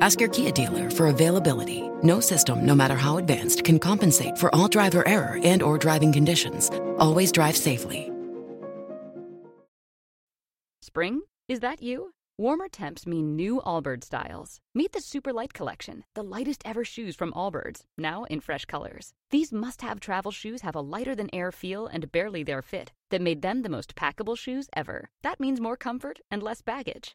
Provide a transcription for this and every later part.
Ask your Kia dealer for availability. No system, no matter how advanced, can compensate for all driver error and or driving conditions. Always drive safely. Spring? Is that you? Warmer temps mean new Allbirds styles. Meet the Super Light Collection, the lightest ever shoes from Allbirds, now in fresh colors. These must have travel shoes have a lighter than air feel and barely there fit that made them the most packable shoes ever. That means more comfort and less baggage.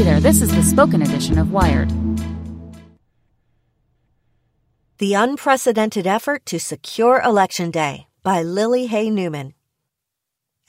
Hey there, this is the spoken edition of Wired. The Unprecedented Effort to Secure Election Day by Lily Hay Newman.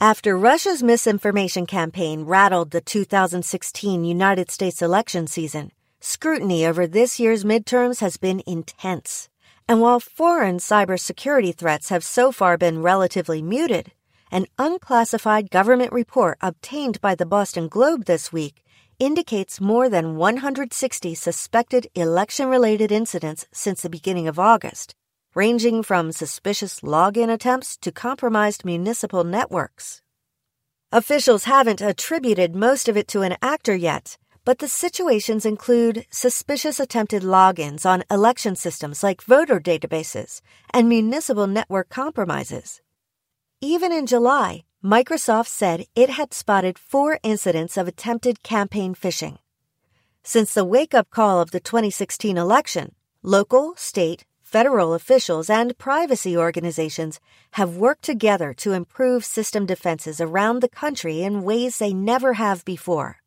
After Russia's misinformation campaign rattled the 2016 United States election season, scrutiny over this year's midterms has been intense. And while foreign cybersecurity threats have so far been relatively muted, an unclassified government report obtained by the Boston Globe this week indicates more than 160 suspected election related incidents since the beginning of August, ranging from suspicious login attempts to compromised municipal networks. Officials haven't attributed most of it to an actor yet, but the situations include suspicious attempted logins on election systems like voter databases and municipal network compromises. Even in July, Microsoft said it had spotted four incidents of attempted campaign phishing. Since the wake up call of the 2016 election, local, state, federal officials and privacy organizations have worked together to improve system defenses around the country in ways they never have before.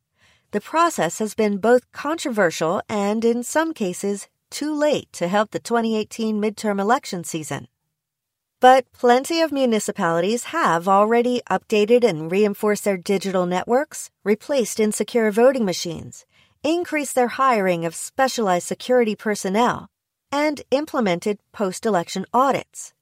The process has been both controversial and, in some cases, too late to help the 2018 midterm election season. But plenty of municipalities have already updated and reinforced their digital networks, replaced insecure voting machines, increased their hiring of specialized security personnel, and implemented post election audits.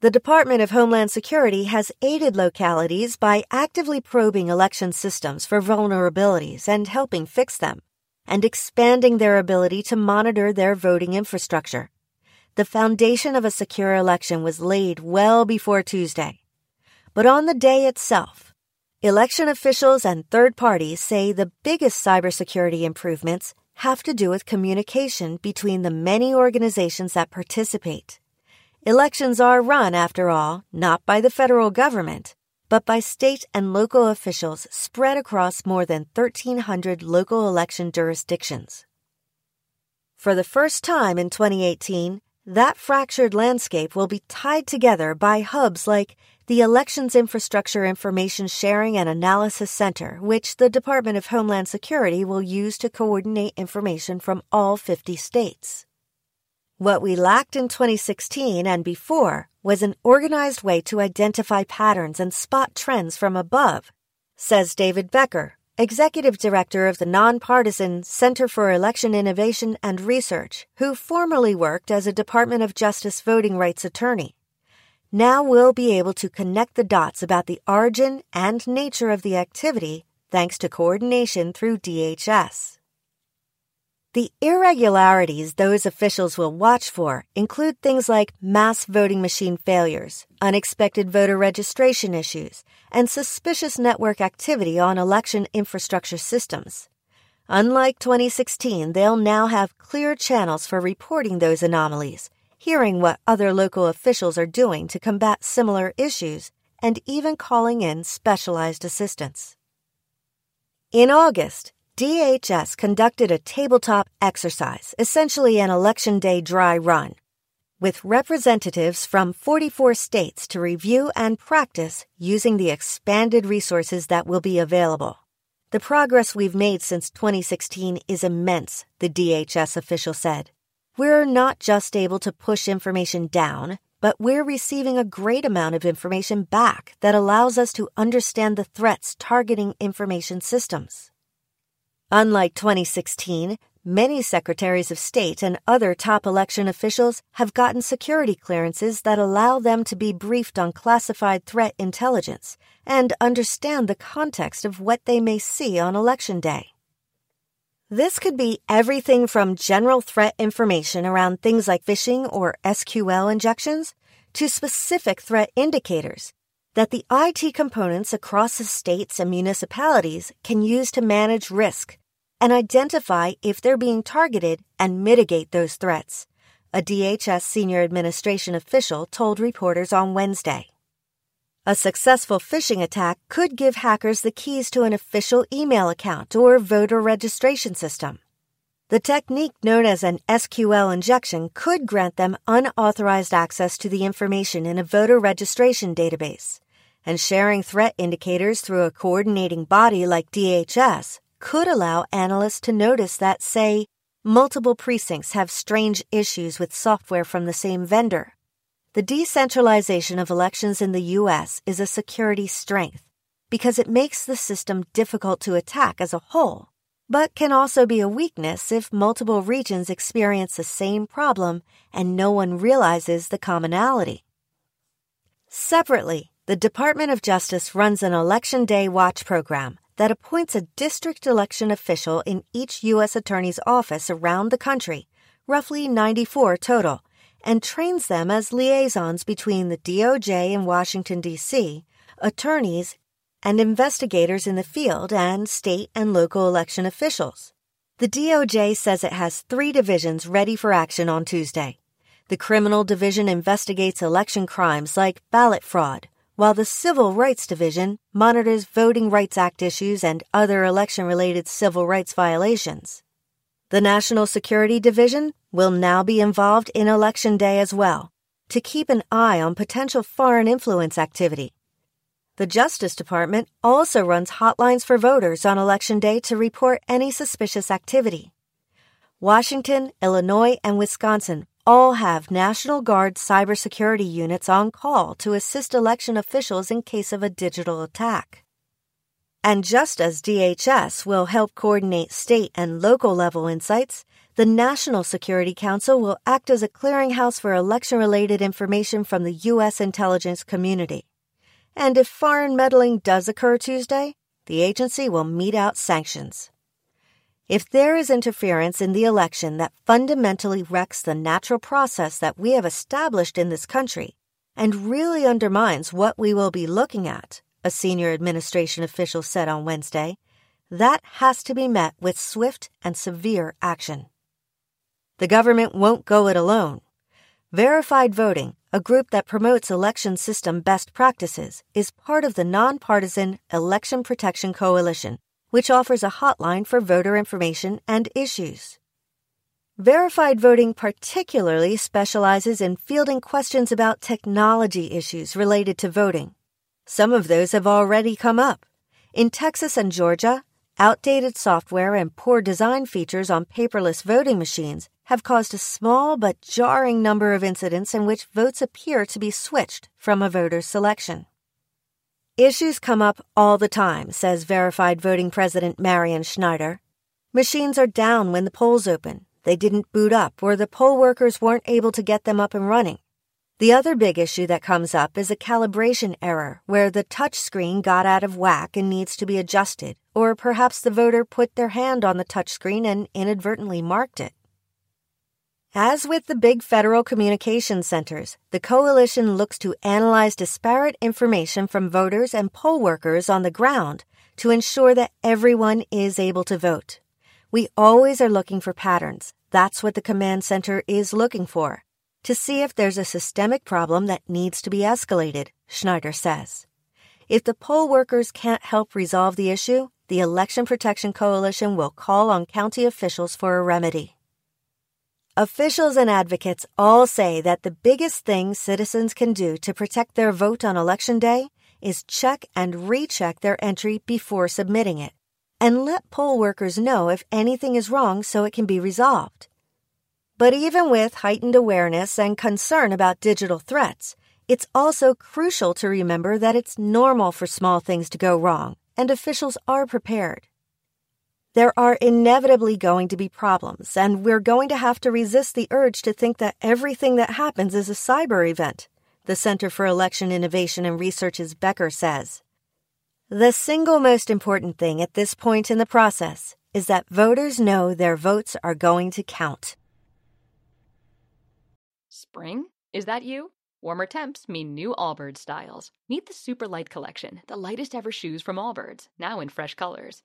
The Department of Homeland Security has aided localities by actively probing election systems for vulnerabilities and helping fix them, and expanding their ability to monitor their voting infrastructure the foundation of a secure election was laid well before Tuesday. But on the day itself, election officials and third parties say the biggest cybersecurity improvements have to do with communication between the many organizations that participate. Elections are run, after all, not by the federal government, but by state and local officials spread across more than 1,300 local election jurisdictions. For the first time in 2018, that fractured landscape will be tied together by hubs like the Elections Infrastructure Information Sharing and Analysis Center, which the Department of Homeland Security will use to coordinate information from all 50 states. What we lacked in 2016 and before was an organized way to identify patterns and spot trends from above, says David Becker, executive director of the nonpartisan Center for Election Innovation and Research, who formerly worked as a Department of Justice voting rights attorney. Now we'll be able to connect the dots about the origin and nature of the activity thanks to coordination through DHS. The irregularities those officials will watch for include things like mass voting machine failures, unexpected voter registration issues, and suspicious network activity on election infrastructure systems. Unlike 2016, they'll now have clear channels for reporting those anomalies, hearing what other local officials are doing to combat similar issues, and even calling in specialized assistance. In August, DHS conducted a tabletop exercise, essentially an election day dry run. with representatives from 44 states to review and practice using the expanded resources that will be available. The progress we've made since 2016 is immense, the DHS official said. We're not just able to push information down, but we're receiving a great amount of information back that allows us to understand the threats targeting information systems. Unlike 2016, many secretaries of state and other top election officials have gotten security clearances that allow them to be briefed on classified threat intelligence and understand the context of what they may see on Election Day. This could be everything from general threat information around things like phishing or SQL injections to specific threat indicators that the IT components across the states and municipalities can use to manage risk and identify if they're being targeted and mitigate those threats, a DHS senior administration official told reporters on Wednesday. A successful phishing attack could give hackers the keys to an official email account or voter registration system. The technique known as an SQL injection could grant them unauthorized access to the information in a voter registration database. And sharing threat indicators through a coordinating body like DHS could allow analysts to notice that, say, multiple precincts have strange issues with software from the same vendor the decentralization of elections in the U.S. is a security strength because it makes the system difficult to attack as a whole, but can also be a weakness if multiple regions experience the same problem and no one realizes the commonality. Separately, the Department of Justice runs an Election Day Watch program that appoints a district election official in each U.S. Attorney's office around the country, roughly 94 total and trains them as liaisons between the DOJ in Washington, D.C., attorneys, and investigators in the field and state and local election officials. The DOJ says it has three divisions ready for action on Tuesday. The Criminal Division investigates election crimes like ballot fraud, while the Civil Rights Division monitors Voting Rights Act issues and other election related civil rights violations. The National Security Division will now be involved in Election Day as well to keep an eye on potential foreign influence activity. The Justice Department also runs hotlines for voters on Election Day to report any suspicious activity. Washington, Illinois, and Wisconsin all have National Guard cybersecurity units on call to assist election officials in case of a digital attack. And just as DHS will help coordinate state and local level insights, the National Security Council will act as a clearinghouse for election related information from the U.S. intelligence community. And if foreign meddling does occur Tuesday, the agency will mete out sanctions. If there is interference in the election that fundamentally wrecks the natural process that we have established in this country and really undermines what we will be looking at, a senior administration official said on Wednesday, that has to be met with swift and severe action. The government won't go it alone. Verified Voting, a group that promotes election system best practices, is part of the nonpartisan Election Protection Coalition, which offers a hotline for voter information and issues. Verified Voting particularly specializes in fielding questions about technology issues related to voting some of those have already come up. In Texas and Georgia, outdated software and poor design features on paperless voting machines have caused a small but jarring number of incidents in which votes appear to be switched from a voter's selection. Issues come up all the time, says verified voting president Marian Schneider. Machines are down when the polls open. They didn't boot up, or the poll workers weren't able to get them up and running. The other big issue that comes up is a calibration error where the touchscreen got out of whack and needs to be adjusted, or perhaps the voter put their hand on the touchscreen and inadvertently marked it. As with the big federal communication centers, the coalition looks to analyze disparate information from voters and poll workers on the ground to ensure that everyone is able to vote. We always are looking for patterns. That's what the command center is looking for to see if there's a systemic problem that needs to be escalated, Schneider says. If the poll workers can't help resolve the issue, the Election Protection Coalition will call on county officials for a remedy. Officials and advocates all say that the biggest thing citizens can do to protect their vote on Election Day is check and recheck their entry before submitting it, and let poll workers know if anything is wrong so it can be resolved. But even with heightened awareness and concern about digital threats, it's also crucial to remember that it's normal for small things to go wrong, and officials are prepared. There are inevitably going to be problems, and we're going to have to resist the urge to think that everything that happens is a cyber event, the Center for Election Innovation and Research's Becker says. The single most important thing at this point in the process is that voters know their votes are going to count. Spring? Is that you? Warmer temps mean new Allbirds styles. Meet the Super Light Collection, the lightest ever shoes from Allbirds, now in fresh colors.